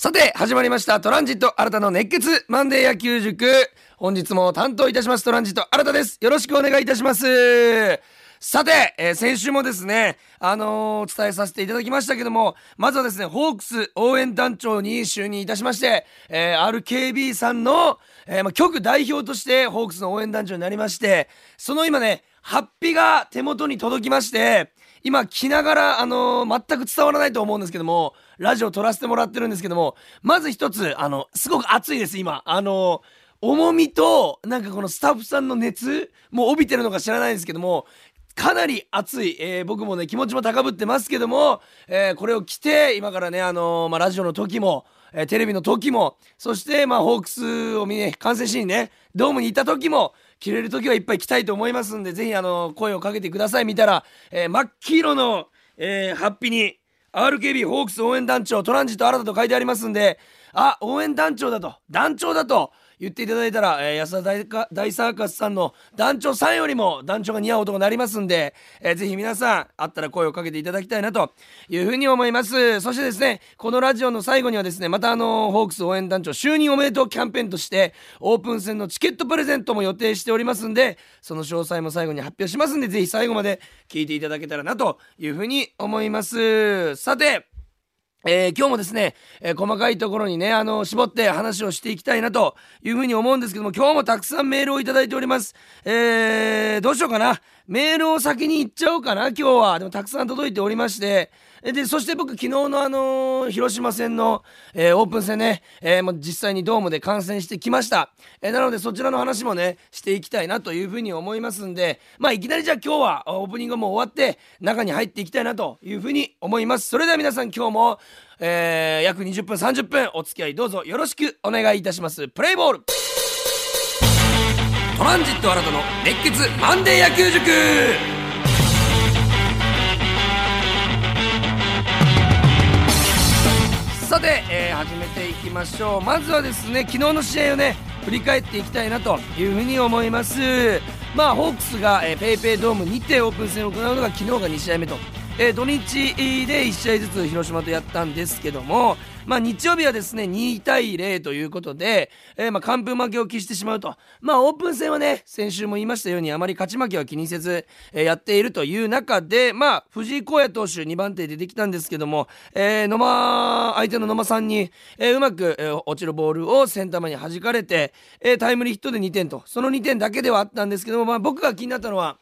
さて、始まりました。トランジット新たの熱血マンデー野球塾。本日も担当いたします。トランジット新たです。よろしくお願いいたします。さて、えー先週もですね、あのー伝えさせていただきましたけども、まずはですね、ホークス応援団長に就任いたしまして、えー RKB さんの、えーま、局代表としてホークスの応援団長になりまして、その今ね、ハッピが手元に届きまして、今着ながら、あのー全く伝わらないと思うんですけども、ラジオ撮らせてもらってるんですけども、まず一つ、あの、すごく熱いです、今。あのー重みと、なんかこのスタッフさんの熱、も帯びてるのか知らないんですけども、かなり熱い、えー僕もね気持ちも高ぶってますけども、えーこれを着て今からね、あのーまあ、ラジオの時も、えテレビの時もそして、まあ、ホークスを見ね観戦しにねドームに行った時も着れる時はいっぱい着たいと思いますんでぜひ、あの声をかけてください。見たら、えー真っ黄色の、えーハッピに RKB ホークス応援団長トランジット新たと書いてありますんであ応援団長だと団長だと言っていただいたら、えー安田大か大サーカスさんの団長さんよりも団長が似合う男になりますんで、えーぜひ皆さんあったら声をかけていただきたいなというふうに思います。そしてですねこのラジオの最後にはですねまたあのホークス応援団長就任おめでとうキャンペーンとしてオープン戦のチケットプレゼントも予定しておりますんでその詳細も最後に発表しますんでぜひ最後まで聞いていただけたらなというふうに思います。さてえー今日もですね、えー細かいところにね、あの絞って話をしていきたいなというふうに思うんですけども、今日もたくさんメールをいただいております。えーどうしようかな。メールを先に言っちゃおうかな、今日は。でもたくさん届いておりまして、で、そして僕昨日のあのー広島戦の、えーオープン戦ね、えーもう実際にドームで観戦してきました。えーなのでそちらの話もね、していきたいなというふうに思いますんで、まあいきなりじゃあ今日はオープニングも終わって、中に入っていきたいなというふうに思います。それでは皆さん今日も、えー約20分30分お付き合いどうぞよろしくお願いいたします。プレイボールトランジット新たの熱血マンデー野球塾ことで、えー始めていきましょう。まずはですね昨日の試合をね振り返っていきたいなというふうに思います。まあホークスが、えー、ペイペイドームにてオープン戦を行うのが昨日が2試合目と、えー土日で1試合ずつ広島とやったんですけどもまあ日曜日はですね2対0ということで、えーまあ完封負けを喫してしまうと。まあオープン戦はね先週も言いましたようにあまり勝ち負けは気にせず、えーやっているという中でまあ藤井荒野投手2番手で出てきたんですけども、えー野間相手の野間さんに、えーうまく、えー落ちるボールをセンター前に弾かれて、えータイムリーヒットで2点と。その2点だけではあったんですけども、まあ、僕が気になったのは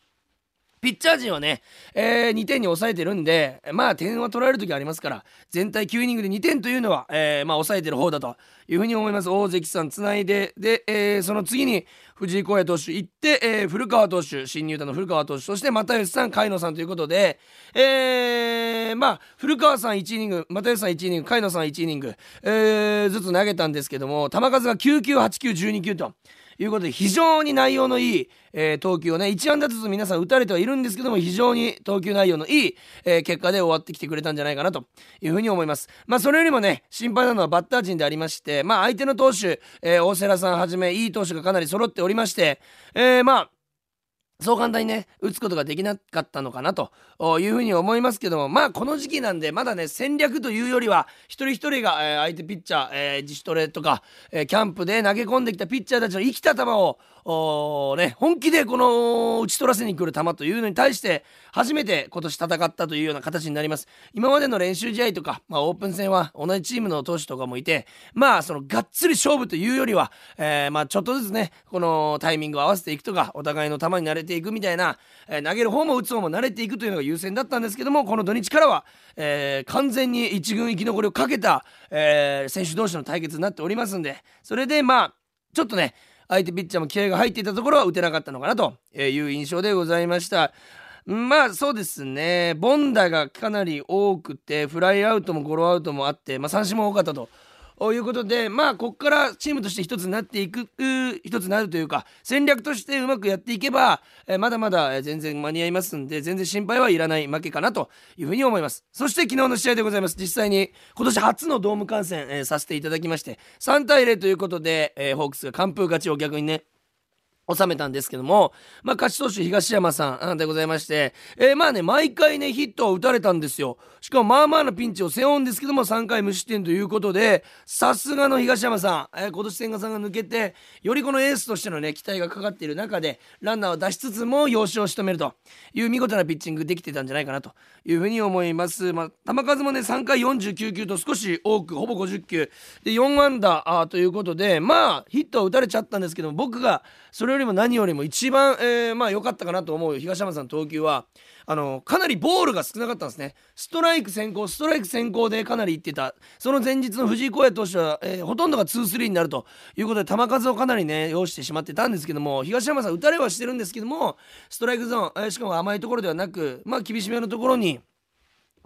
ピッチャー陣はね、えー2点に抑えてるんで、まあ点は取られる時ありますから、全体9イニングで2点というのは、えーまあ抑えてる方だというふうに思います。大関さんつないで、で、えーその次に藤井荒野投手行って、えー古川投手、新入団の古川投手、そして又吉さん、海野さんということで、えーまあ古川さん1イニング、又吉さん1イニング、海野さん1イニング、えーずつ投げたんですけども、球数が9球、8球、12球と。いうことで非常に内容のいい、えー投球をね1安打ずつ皆さん打たれてはいるんですけども非常に投球内容のいい、えー結果で終わってきてくれたんじゃないかなというふうに思います。まあそれよりもね心配なのはバッター陣でありましてまあ相手の投手、えー大瀬良さんはじめいい投手がかなり揃っておりまして、えーまあそう簡単にね打つことができなかったのかなというふうに思いますけどもまあこの時期なんでまだね戦略というよりは一人一人が、えー相手ピッチャー、えー自主トレとか、えーキャンプで投げ込んできたピッチャーたちの生きた球をね、本気でこの打ち取らせに来る球というのに対して初めて今年戦ったというような形になります。今までの練習試合とか、まあ、オープン戦は同じチームの投手とかもいてまあそのがっつり勝負というよりは、えーまあちょっとずつねこのタイミングを合わせていくとかお互いの球に慣れていくみたいな、えー投げる方も打つ方も慣れていくというのが優先だったんですけどもこの土日からは、えー完全に一軍生き残りをかけた、え選手同士の対決になっておりますんでそれでまあちょっとね相手ピッチャーも気合が入っていたところは打てなかったのかなという印象でございました。まあそうですね、ボンダがかなり多くて、フライアウトもゴロアウトもあって、まあ、三振も多かったと。いうことで、まあ、ここからチームとして一つになっていく、一つになるというか、戦略としてうまくやっていけば、えまだまだ全然間に合いますんで、全然心配はいらない負けかなというふうに思います。そして昨日の試合でございます。実際に今年初のドーム観戦、えさせていただきまして、3対0ということで、えホークスが完封勝ちを逆にね、収めたんですけども、まあ、勝ち投手東山さんでございまして、えー、まあね、毎回ね、ヒットを打たれたんですよ。しかもまあまあなピンチを背負うんですけども、3回無失点ということで、さすがの東山さん、えー、今年千賀さんが抜けて、よりこのエースとしてのね、期待がかかっている中で、ランナーを出しつつも要所を仕留めるという見事なピッチングできてたんじゃないかなというふうに思います。まあ、球数もね、3回49球と少し多く、ほぼ50球、で、4安打あということで、まあ、ヒットは打たれちゃったんですけども、僕がそれよりも何よりも一番、えー、まあ良かったかなと思う東山さんの投球はあのかなりボールが少なかったんですね。ストライク先行ストライク先行でかなりいってた。その前日の藤井荒野投手は、えー、ほとんどが2-3になるということで球数をかなりね要してしまってたんですけども東山さん打たれはしてるんですけどもストライクゾーン、えー、しかも甘いところではなくまあ厳しめのところに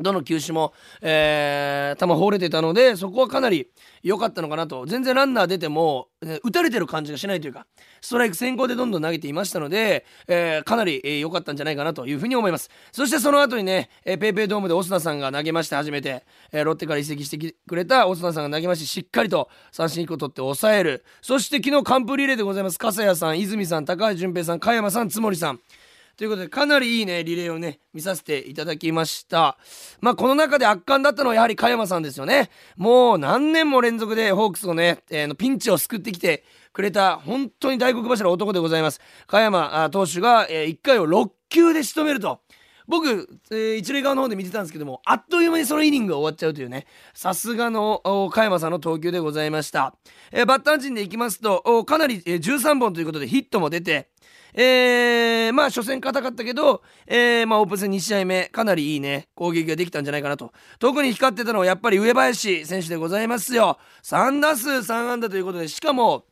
どの球種も、えー、球放れてたのでそこはかなり良かったのかなと。全然ランナー出ても、え打たれてる感じがしないというかストライク先行でどんどん投げていましたので、えー、かなり良、えー、かったんじゃないかなというふうに思います。そしてその後にね、えー、ペイペイドームでオスナさんが投げまして初めて、えー、ロッテから移籍してくれたオスナさんが投げましてしっかりと三振1個取って抑える。そして昨日完封リレーでございます笠谷さん泉さん高橋純平さん加山さん津森さん。ということで、かなりいいね、リレーをね、見させていただきました。まあ、この中で圧巻だったのはやはり加山さんですよね。もう何年も連続でホークスをね、えー、のピンチを救ってきてくれた、本当に大黒柱男でございます。加山投手が、えー、1回を6球で仕留めると。僕、えー、一塁側の方で見てたんですけども、あっという間にそのイニングが終わっちゃうというね、さすがの加山さんの投球でございました。えー、バッター陣でいきますと、かなり、えー、13本ということでヒットも出て、えー、まあ初戦硬かったけど、えー、まあオープン戦2試合目かなりいいね攻撃ができたんじゃないかなと。特に光ってたのはやっぱり上林選手でございますよ。3打数3安打ということでしかも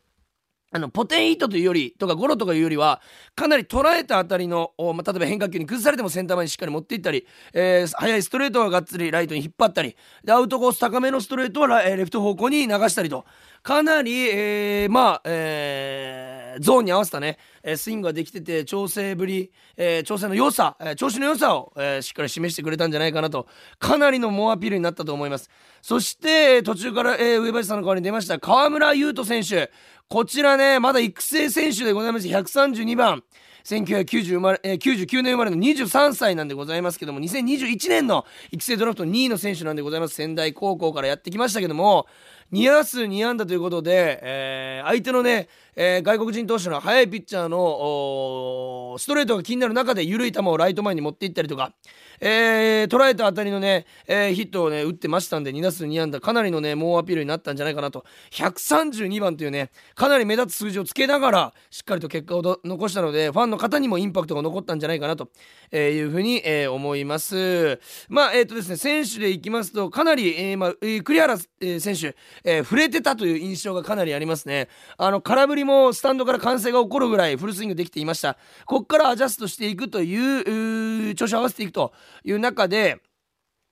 あのポテンヒットというよりとかゴロとかいうよりはかなり捉えたあたりの、まあ、例えば変化球に崩されてもセンター前にしっかり持っていったり、えー、速いストレートはがっつりライトに引っ張ったりでアウトコース高めのストレートはレフト方向に流したりとかなり、えー、まあ、えー、ゾーンに合わせたね、スイングができてて調整ぶり、え、調整の良さ、え、調子の良さを、え、しっかり示してくれたんじゃないかなとかなりの猛アピールになったと思います。そして途中から、え、上林さんの代わりに出ました河村勇斗選手。こちらねまだ育成選手でございます。132番。1999年生まれの23歳なんでございますけども2021年の育成ドラフト2位の選手なんでございます。仙台高校からやってきましたけども2打数2安打ということで、えー、相手のね、えー、外国人投手の速いピッチャーのストレートが気になる中で緩い球をライト前に持っていったりとか、えー、捉えた当たりのね、えー、ヒットをね打ってましたんで2打数2安打かなりのね猛アピールになったんじゃないかなと。132番というねかなり目立つ数字をつけながらしっかりと結果を残したのでファンの方にもインパクトが残ったんじゃないかなというふうに、えー、思います。まあえ、ー、とですね選手でいきますとかなり、えーまあ、栗原、選手、えー、触れてたという印象がかなりありますね。あの空振りもスタンドから歓声が起こるぐらいフルスイングできていましたここからアジャストしていくという調子を合わせていくという中で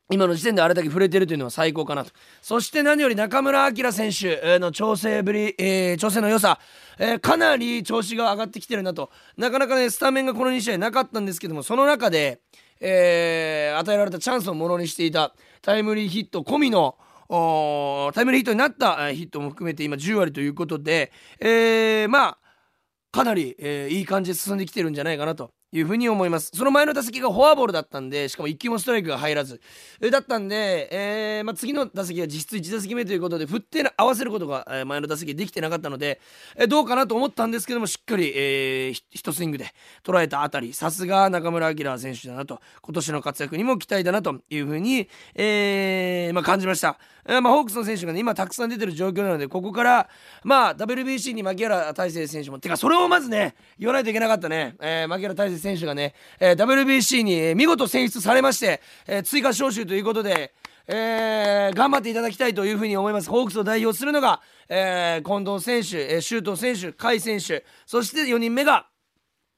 今の時点であれだけ触れてるというのは最高かなと。そして何より中村晃選手の調整ぶり、えー、調整の良さ、えー、かなり調子が上がってきてるなと。なかなかね、スタメンがこの2試合なかったんですけども、その中で、えー、与えられたチャンスをものにしていたタイムリーヒット込みのタイムリーヒットになったヒットも含めて今10割ということで、えー、まあかなり、えー、いい感じで進んできてるんじゃないかなと。いうふうに思います。その前の打席がフォアボールだったんでしかも1球もストライクが入らず。だったんで、えーまあ、次の打席は実質1打席目ということで振って合わせることが、前の打席できてなかったので、え、どうかなと思ったんですけどもしっかり、えー、一スイングで捉えたあたり。さすが中村晃選手だなと。今年の活躍にも期待だなというふうに、えーまあ、感じました、えまあ、ホークスの選手がね今たくさん出てる状況なのでここからまあ WBC に牧原大成選手もてかそれをまずね言わないといけなかったね、えー、牧原大成選手がね、えー、WBC に見事選出されまして、えー、追加招集ということで、えー、頑張っていただきたいというふうに思います。ホークスを代表するのが、えー、近藤選手、えー、周東選手、甲斐選手、そして4人目が、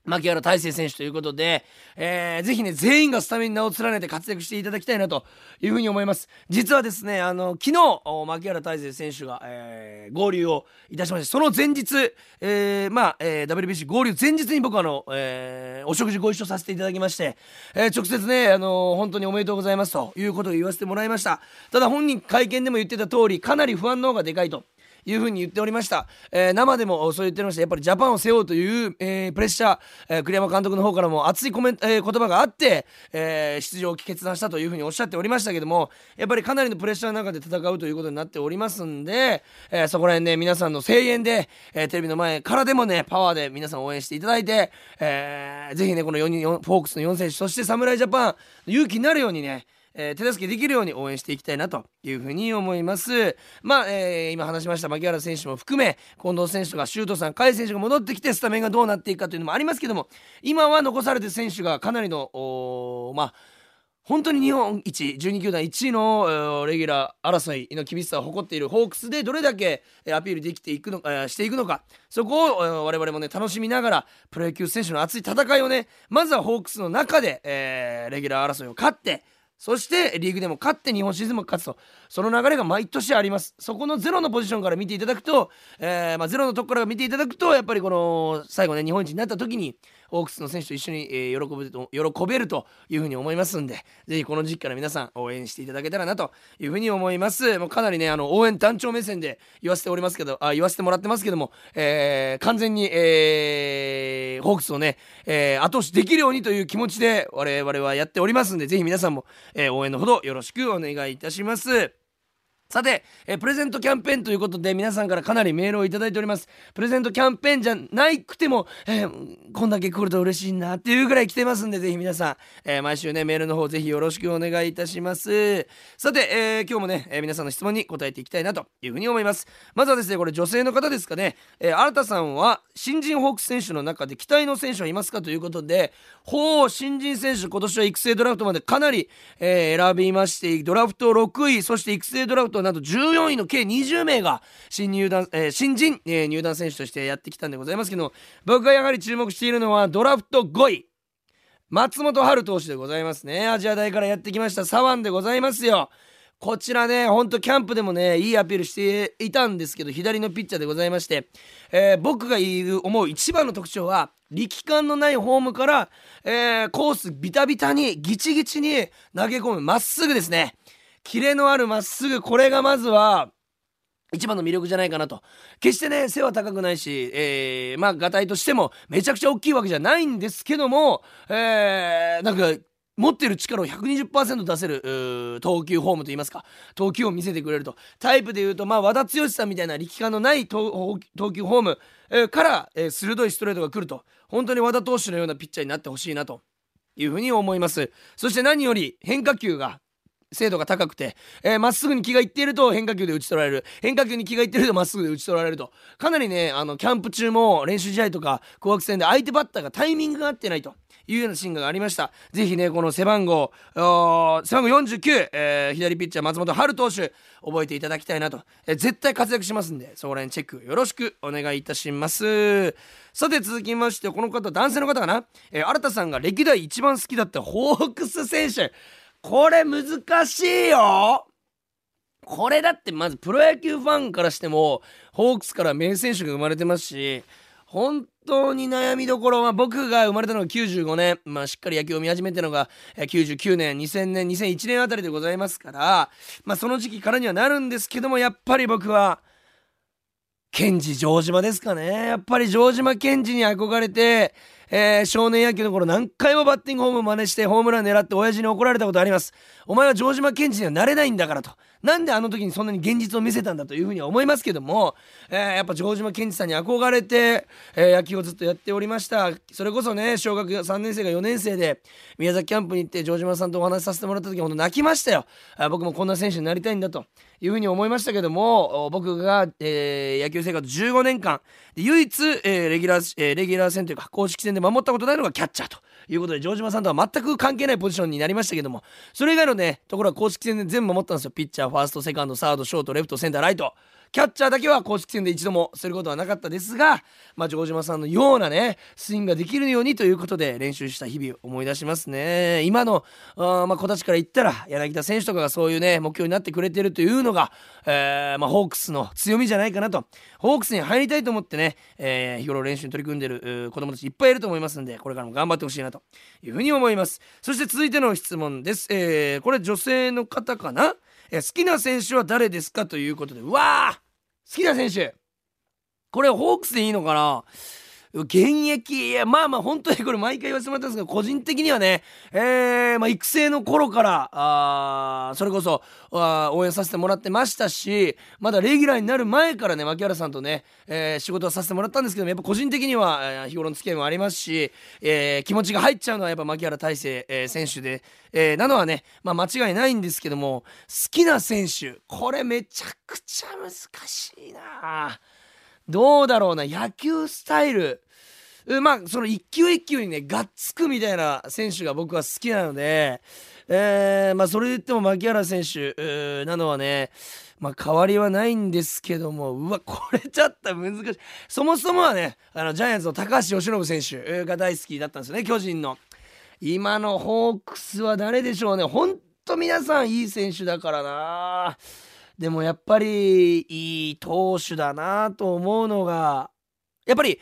牧原大成選手ということで、えー、ぜひね、全員がスタメンに名を連ねて活躍していただきたいなというふうに思います。実はですね、あの、昨日、牧原大成選手が、えー、合流をいたしまして、その前日、えー、まあ、えー、WBC 合流前日に僕あの、えー、お食事ご一緒させていただきまして、えー、直接ね、あの本当におめでとうございますということを言わせてもらいました。ただ本人会見でも言ってた通り、かなり不安の方がでかいと。いうふうに言っておりました、えー、生でもそう言っておりました。やっぱりジャパンを背負うという、えー、プレッシャー、えー、栗山監督の方からも熱いコメント、えー、言葉があって、えー、出場を決断したというふうにおっしゃっておりましたけどもやっぱりかなりのプレッシャーの中で戦うということになっておりますんで、えー、そこら辺ね皆さんの声援で、えー、テレビの前からでもねパワーで皆さん応援していただいて、えー、ぜひねこの4人フォークスの4選手そして侍ジャパン勇気になるようにねえー、手助けできるように応援していきたいなというふうに思います。まあ、えー、今話しました牧原選手も含め近藤選手とか周東さん甲斐選手が戻ってきてスタメンがどうなっていくかというのもありますけども今は残されてる選手がかなりのまあ本当に日本一12球団1位のレギュラー争いの厳しさを誇っているホークスでどれだけアピールできていくのかしていくのかそこを我々もね楽しみながらプロ野球選手の熱い戦いをねまずはホークスの中で、えー、レギュラー争いを勝ってそしてリーグでも勝って日本シリーズも勝つと。その流れが毎年あります。そこのゼロのポジションから見ていただくと、えーまあ、ゼロのとこから見ていただくとやっぱりこの最後ね日本一になった時にオークスの選手と一緒に、えー、喜ぶと喜べるというふうに思いますんでぜひこの時期から皆さん応援していただけたらなというふうに思います。もうかなりねあの応援団長目線で言わせておりますけどあ言わせてもらってますけども、えー、完全に、えー、ホークスをね、えー、後押しできるようにという気持ちで我々はやっておりますんでぜひ皆さんも、えー、応援のほどよろしくお願いいたします。さて、えプレゼントキャンペーンということで皆さんからかなりメールをいただいております。プレゼントキャンペーンじゃないくても、えー、こんだけ来ると嬉しいなっていうぐらい来てますんで、ぜひ皆さん、えー、毎週ね、メールの方ぜひよろしくお願いいたします。さて、えー、今日もね、え皆さんの質問に答えていきたいなというふうに思います。まずはですね、これ女性の方ですかね、え新田さんは新人ホークス選手の中で期待の選手はいますかということで、ほう、新人選手今年は育成ドラフトまでかなり、え選びまして、ドラフト6位、そして育成ドラフトとなんと14位の計20名が新入団、えー、新人、えー、入団選手としてやってきたんでございますけど僕がやはり注目しているのはドラフト5位松本春投手でございますねアジア大からやってきました左腕でございますよこちらね、ほんとキャンプでもね、いいアピールしていたんですけど、左のピッチャーでございまして、えー、僕が言う思う一番の特徴は、力感のないフォームから、えー、コースビタビタに、ギチギチに投げ込む、まっすぐですね。キレのあるまっすぐこれがまずは一番の魅力じゃないかなと。決してね背は高くないし、えー、まあがたいとしてもめちゃくちゃ大きいわけじゃないんですけども、えー、なんか持ってる力を120%出せる投球フォームといいますか投球を見せてくれると。タイプでいうとまあ和田剛さんみたいな力感のない投球フォーム、から、えー、鋭いストレートが来ると。本当に和田投手のようなピッチャーになってほしいなというふうに思います。そして何より変化球が精度が高くてま、えー、っすぐに気がいっていると変化球で打ち取られる。変化球に気がいっているとまっすぐで打ち取られると。かなりねあのキャンプ中も練習試合とか紅白戦で相手バッターがタイミングが合ってないと。いうようなシーンがありました。ぜひねこの背番号背番号49、えー、左ピッチャー松本春投手覚えていただきたいなと、えー、絶対活躍しますんでそこら辺チェックよろしくお願いいたします。さて続きましてこの方男性の方かな、えー、新田さんが歴代一番好きだったホークス選手。これ難しいよ。これだってまずプロ野球ファンからしてもホークスから名選手が生まれてますし本当に悩みどころは僕が生まれたのが95年、まあ、しっかり野球を見始めたのが99年2000年2001年あたりでございますから、まあ、その時期からにはなるんですけどもやっぱり僕はケンジ城島ですかね。やっぱり城島ケンジに憧れてえー、少年野球の頃何回もバッティングホーム真似してホームラン狙って親父に怒られたことあります。お前は城島健治にはなれないんだからと。なんであの時にそんなに現実を見せたんだというふうには思いますけども、えー、やっぱ城島健治さんに憧れて、えー、野球をずっとやっておりました。それこそね小学3年生が4年生で宮崎キャンプに行って城島さんとお話しさせてもらった時ほんと泣きましたよ。あ僕もこんな選手になりたいんだと。いうふうに思いましたけども僕が、えー、野球生活15年間。で唯一、えー、レギュラー、えー、レギュラー戦というか公式戦でで守ったことないのがキャッチャーということで城島さんとは全く関係ないポジションになりましたけどもそれ以外のねところは公式戦で全部守ったんですよ。ピッチャーファーストセカンドサードショートレフトセンターライト。キャッチャーだけは公式戦で一度もすることはなかったですが、まあ、城島さんのようなねスイングができるようにということで練習した日々を思い出しますね。今のあ、まあ、子たちから言ったら柳田選手とかがそういうね目標になってくれてるというのが、えーまあ、ホークスの強みじゃないかなと。ホークスに入りたいと思ってね、えー、日頃練習に取り組んでる子供たちいっぱいいると思いますんでこれからも頑張ってほしいなというふうに思います。そして続いての質問です、えー、これ女性の方かな？え好きな選手は誰ですかということでうわーきな選手。これホークスでいいのかな？現役いやまあまあ本当にこれ毎回言わせてもらったんですけど個人的にはね、えーまあ、育成の頃からあそれこそあ応援させてもらってましたしまだレギュラーになる前からね牧原さんとね、えー、仕事をさせてもらったんですけどもやっぱ個人的には、えー、日頃の付き合いもありますし、えー、気持ちが入っちゃうのはやっぱ牧原大成、えー、選手で、えー、なのはね、まあ、間違いないんですけども好きな選手これめちゃくちゃ難しいなどうだろうな野球スタイル。まあその一球一球にねがっつくみたいな選手が僕は好きなので、えー、まあそれで言っても牧原選手なのはねまあ変わりはないんですけどもうわこれちょっと難しい。そもそもはねあのジャイアンツの高橋由伸選手が大好きだったんですよね巨人の。今のホークスは誰でしょうね。ほんと皆さんいい選手だからな。でもやっぱりいい投手だなと思うのがやっぱり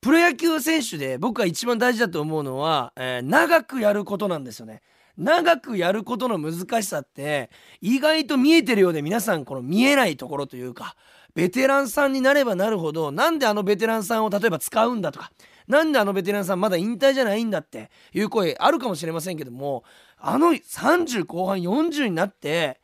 プロ野球選手で僕が一番大事だと思うのは、えー、長くやることなんですよね。長くやることの難しさって意外と見えてるようで皆さんこの見えないところというかベテランさんになればなるほどなんであのベテランさんを例えば使うんだとかなんであのベテランさんまだ引退じゃないんだっていう声あるかもしれませんけどもあの30後半40になって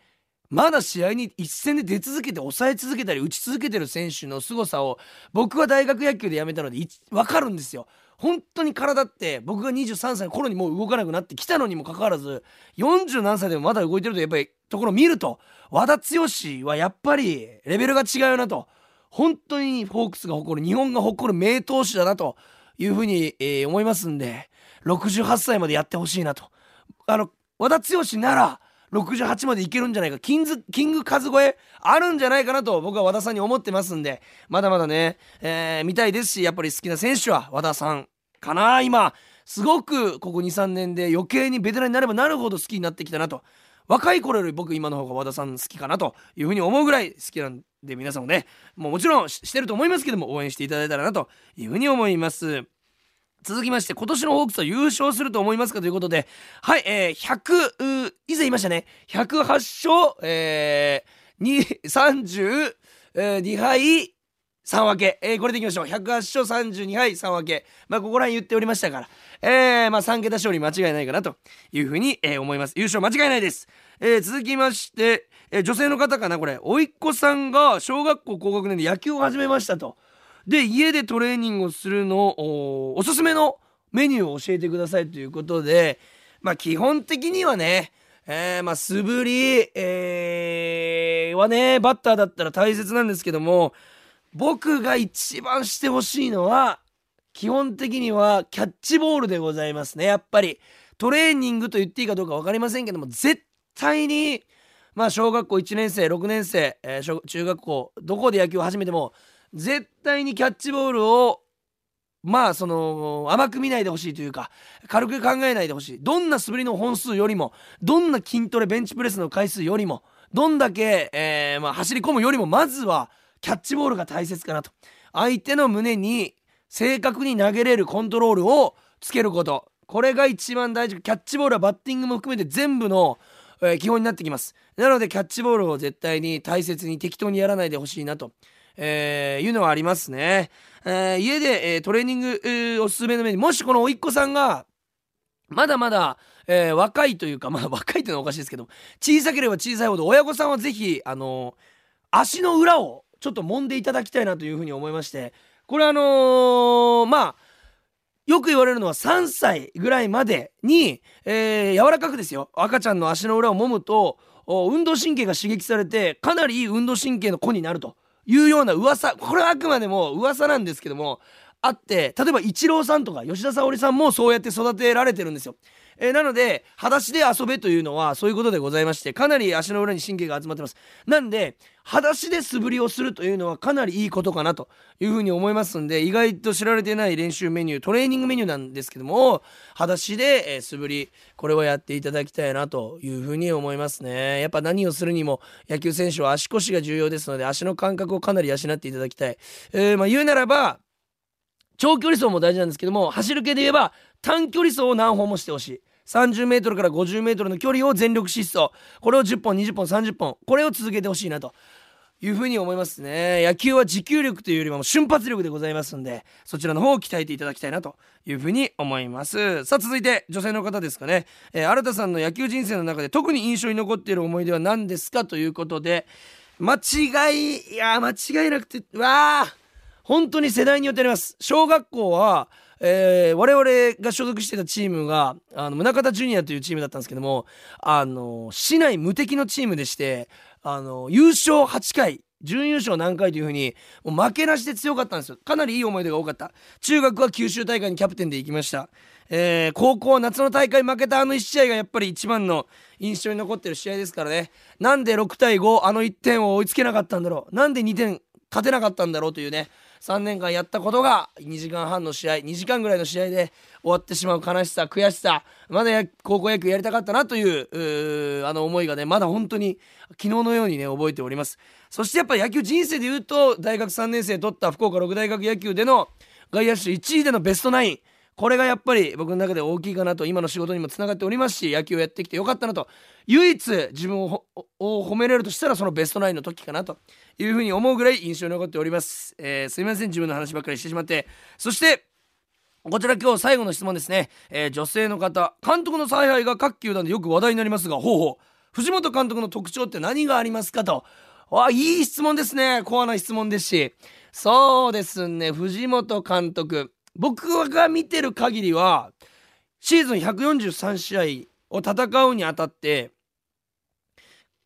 まだ試合に一戦で出続けて抑え続けたり打ち続けてる選手の凄さを僕は大学野球でやめたので分かるんですよ。本当に体って僕が23歳の頃にもう動かなくなってきたのにもかかわらず40何歳でもまだ動いてるとやっぱりところを見ると和田剛はやっぱりレベルが違うなと本当にフォークスが誇る日本が誇る名投手だなというふうに、えー、思いますんで68歳までやってほしいなと。あの和田剛なら68までいけるんじゃないか。キンズキング数超えあるんじゃないかなと僕は和田さんに思ってますんで。まだまだね、えー、見たいですしやっぱり好きな選手は和田さんかな。今すごくここ23年で余計にベテランになればなるほど好きになってきたなと。若い頃より僕今の方が和田さん好きかなというふうに思うぐらい好きなんで皆さんもねもうもちろんしてると思いますけども応援していただいたらなというふうに思います。続きまして今年のホークスは優勝すると思いますかということではい、えー、100以前言いましたね。108勝、えー、32敗3分け、えー、これでいきましょう。108勝32敗3分け。まあここら辺言っておりましたから。えー、まあ3桁勝利間違いないかなというふうに、えー、思います。優勝間違いないです、えー、続きまして、えー、女性の方かなこれ。甥っ子さんが小学校高学年で野球を始めましたと。で家でトレーニングをするのをおすすめのメニューを教えてくださいということでまあ基本的にはねえー、まあ素振り、えー、はねバッターだったら大切なんですけども僕が一番してほしいのは基本的にはキャッチボールでございますねやっぱり。トレーニングと言っていいかどうか分かりませんけども絶対にまあ小学校1年生6年生、えー、中学校どこで野球を始めても絶対にキャッチボールをまあその甘く見ないでほしいというか軽く考えないでほしい。どんな素振りの本数よりもどんな筋トレベンチプレスの回数よりもどんだけ、えーまあ、走り込むよりもまずはキャッチボールが大切かなと。相手の胸に正確に投げれるコントロールをつけること。これが一番大事。キャッチボールはバッティングも含めて全部の、えー、基本になってきます。なのでキャッチボールを絶対に大切に適当にやらないでほしいなと。えー、いうのはありますね。えー、家で、えー、トレーニング、えー、おすすめのメニューもしこの甥っ子さんがまだまだ、えー、若いというかまあ若いってのはおかしいですけど小さければ小さいほど親御さんは是非あの足の裏をちょっと揉んでいただきたいなというふうに思いましてこれあのー、まあよく言われるのは3歳ぐらいまでに、えー、柔らかくですよ赤ちゃんの足の裏を揉むと運動神経が刺激されてかなりいい運動神経の子になると。いうような噂これはあくまでも噂なんですけどもあって例えばイチローさんとか吉田沙保里さんもそうやって育てられてるんですよ。えー、なので裸足で遊べというのはそういうことでございましてかなり足の裏に神経が集まってます。なんで裸足で素振りをするというのはかなりいいことかなというふうに思いますんで意外と知られてない練習メニュートレーニングメニューなんですけども裸足で、え、素振りこれをやっていただきたいなというふうに思いますね。やっぱ何をするにも野球選手は足腰が重要ですので足の感覚をかなり養っていただきたい、えー、まあ、言うならば長距離走も大事なんですけども走る系で言えば短距離走を何本もしてほしい。30m から 50m の距離を全力疾走。これを10本20本30本これを続けてほしいなと。いうふうに思いますね。野球は持久力というよりも瞬発力でございますんでそちらの方を鍛えていただきたいなと。いうふうに思います。さあ続いて女性の方ですかね、えー、新田さんの野球人生の中で特に印象に残っている思い出は何ですか？ということで間違いいや間違いなくてわあ本当に世代によってあります。小学校はえー、我々が所属してたチームがあの宗像ジュニアというチームだったんですけどもあの市内無敵のチームでしてあの優勝8回準優勝何回というふうにもう負けなしで強かったんですよ。かなりいい思い出が多かった。中学は九州大会にキャプテンで行きました、えー、高校は夏の大会負けたあの1試合がやっぱり一番の印象に残ってる試合ですからね。なんで6対5あの1点を追いつけなかったんだろう。なんで2点勝てなかったんだろうというね3年間やったことが2時間半の試合2時間ぐらいの試合で終わってしまう悲しさ悔しさまだ高校野球やりたかったなというあの思いがねまだ本当に昨日のようにね覚えております。そしてやっぱ野球人生で言うと大学3年生取った福岡六大学野球での外野手1位でのベストナインこれがやっぱり僕の中で大きいかなと今の仕事にもつながっておりますし野球をやってきてよかったなと。唯一自分を褒めれるとしたらそのベストナインの時かなというふうに思うぐらい印象に残っております、えー、すいません。自分の話ばっかりしてしまって。そしてこちら今日最後の質問ですね、えー、女性の方。監督の采配が各球団でよく話題になりますがほうほう。藤本監督の特徴って何がありますかと。わいい質問ですね。コアな質問ですし。そうですね。藤本監督。僕が見てる限りはシーズン143試合を戦うにあたって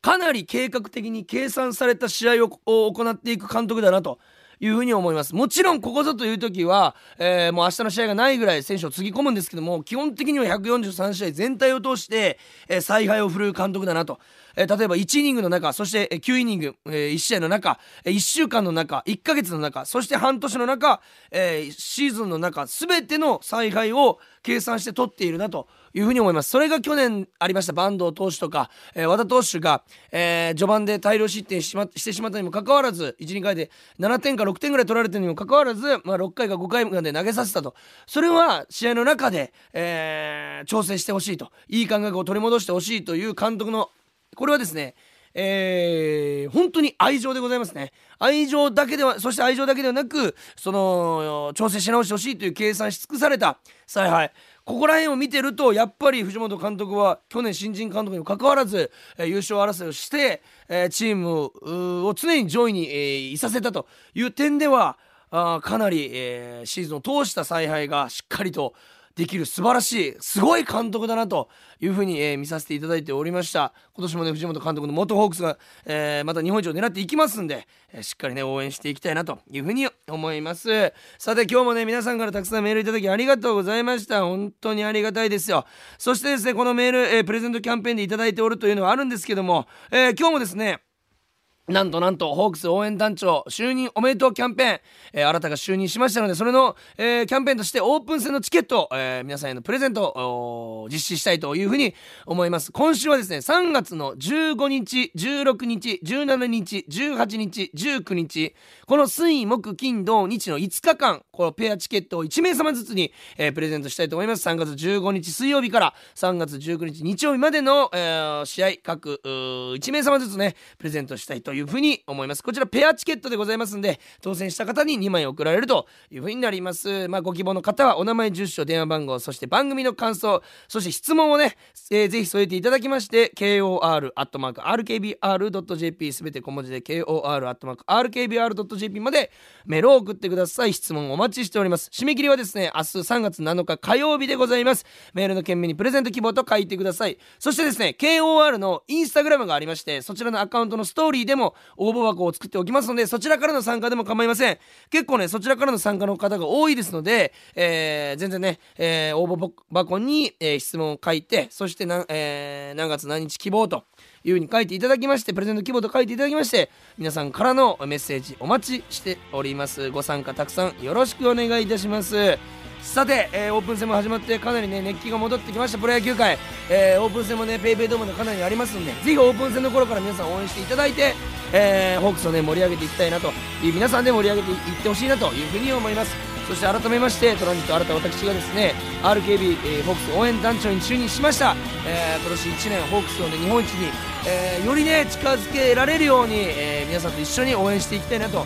かなり計画的に計算された試合を行っていく監督だなというふうに思います。もちろんここぞという時は、えー、もう明日の試合がないぐらい選手をつぎ込むんですけども基本的には143試合全体を通して、えー、采配を振るう監督だなと。えー、例えば1イニングの中そして9イニング、えー、1試合の中1週間の中1ヶ月の中そして半年の中、えー、シーズンの中全ての采配を計算して取っているなというふうに思います。それが去年ありました。坂東投手とか、えー、和田投手が、えー、序盤で大量失点し,、ま、してしまったにもかかわらず12回で7点か6点ぐらい取られてるにもかかわらず、まあ、6回か5回まで投げさせたと。それは試合の中で、えー、調整してほしいと。いい感覚を取り戻してほしいという監督のこれはですねえー、本当に愛情でございますね。愛情だけではそして愛情だけではなくその調整し直してほしいという計算し尽くされた。采配。ここら辺を見てるとやっぱり藤本監督は去年新人監督にもかかわらず、えー、優勝争いをして、えー、チームを常に上位に、えー、いさせたという点ではあかなり、えー、シーズンを通した采配がしっかりとできる素晴らしいすごい監督だなというふうに、えー、見させていただいておりました。今年もね藤本監督の元ホークスが、えー、また日本一を狙っていきますんで、えー、しっかりね応援していきたいなというふうに思います。さて今日もね皆さんからたくさんメールいただきありがとうございました。本当にありがたいですよ。そしてですねこのメール、え、プレゼントキャンペーンでいただいておるというのはあるんですけども、え、今日もですねなんとなんと、ホークス応援団長就任おめでとうキャンペーン、えー、新たが就任しましたので、それの、えー、キャンペーンとしてオープン戦のチケット、えー、皆さんへのプレゼントを実施したいというふうに思います。今週はですね、3月の15日、16日、17日、18日、19日、この水、木、金、土、日の5日間、このペアチケットを1名様ずつに、えー、プレゼントしたいと思います。3月15日水曜日から3月19日日曜日までの、えー、試合、各1名様ずつね、プレゼントしたいとというふうに思います。こちらペアチケットでございますんで当選した方に2枚送られるというふうになります。まあご希望の方はお名前住所電話番号そして番組の感想そして質問をね、えー、ぜひ添えていただきまして kor.rkbr.jp すべて小文字で kor.rkbr.jp までメールを送ってください。質問お待ちしております。締め切りはですね明日3月7日火曜日でございます。メールの件名にプレゼント希望と書いてください。そしてですね KOR のインスタグラムがありましてそちらのアカウントのストーリーでもも応募箱を作っておきますのでそちらからの参加でも構いません。結構ねそちらからの参加の方が多いですので、えー、全然ね、えー、応募箱に、えー、質問を書いてそしてな、えー、何月何日希望というふうに書いていただきましてプレゼント希望と書いていただきまして皆さんからのメッセージお待ちしております。ご参加たくさんよろしくお願いいたします。さて、えー、オープン戦も始まってかなりね熱気が戻ってきました。プロ野球界、えー、オープン戦もね PayPay ドームでかなりありますんでぜひオープン戦の頃から皆さん応援していただいて、えー、ホークスをね盛り上げていきたいなという皆さんで盛り上げていってほしいなというふうに思います。そして改めましてトランジット新た私がですね RKB、えーホークス応援団長に就任しました、えー今年1年ホークスをね日本一に、えーよりね近づけられるように、えー皆さんと一緒に応援していきたいなと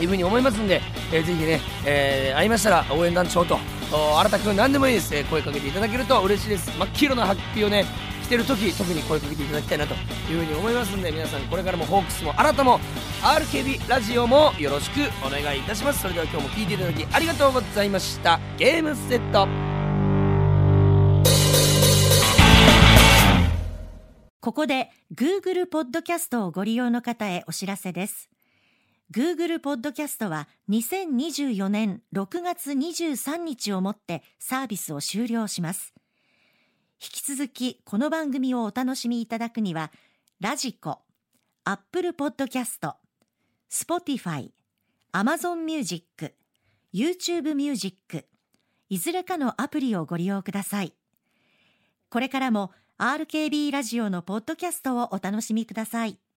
いうふうに思いますんで、えーぜひね、えー会いましたら応援団長とお新田君何でもいいです、えー声かけていただけると嬉しいです。真っ黄色のハッピーをね着てる時特に声かけていただきたいなというふうに思いますんで皆さんこれからもホークスも新たも RKB ラジオもよろしくお願いいたします。それでは今日も聞いていただきありがとうございました。ゲームセット。ここで Google ポッドキャストをご利用の方へお知らせです。Google ポッドキャストは2024年6月23日をもってサービスを終了します。引き続きこの番組をお楽しみいただくには、ラジコ、Apple ポッドキャスト、Spotify、Amazon Music、YouTube Music、いずれかのアプリをご利用ください。これからも RKB ラジオのポッドキャストをお楽しみください。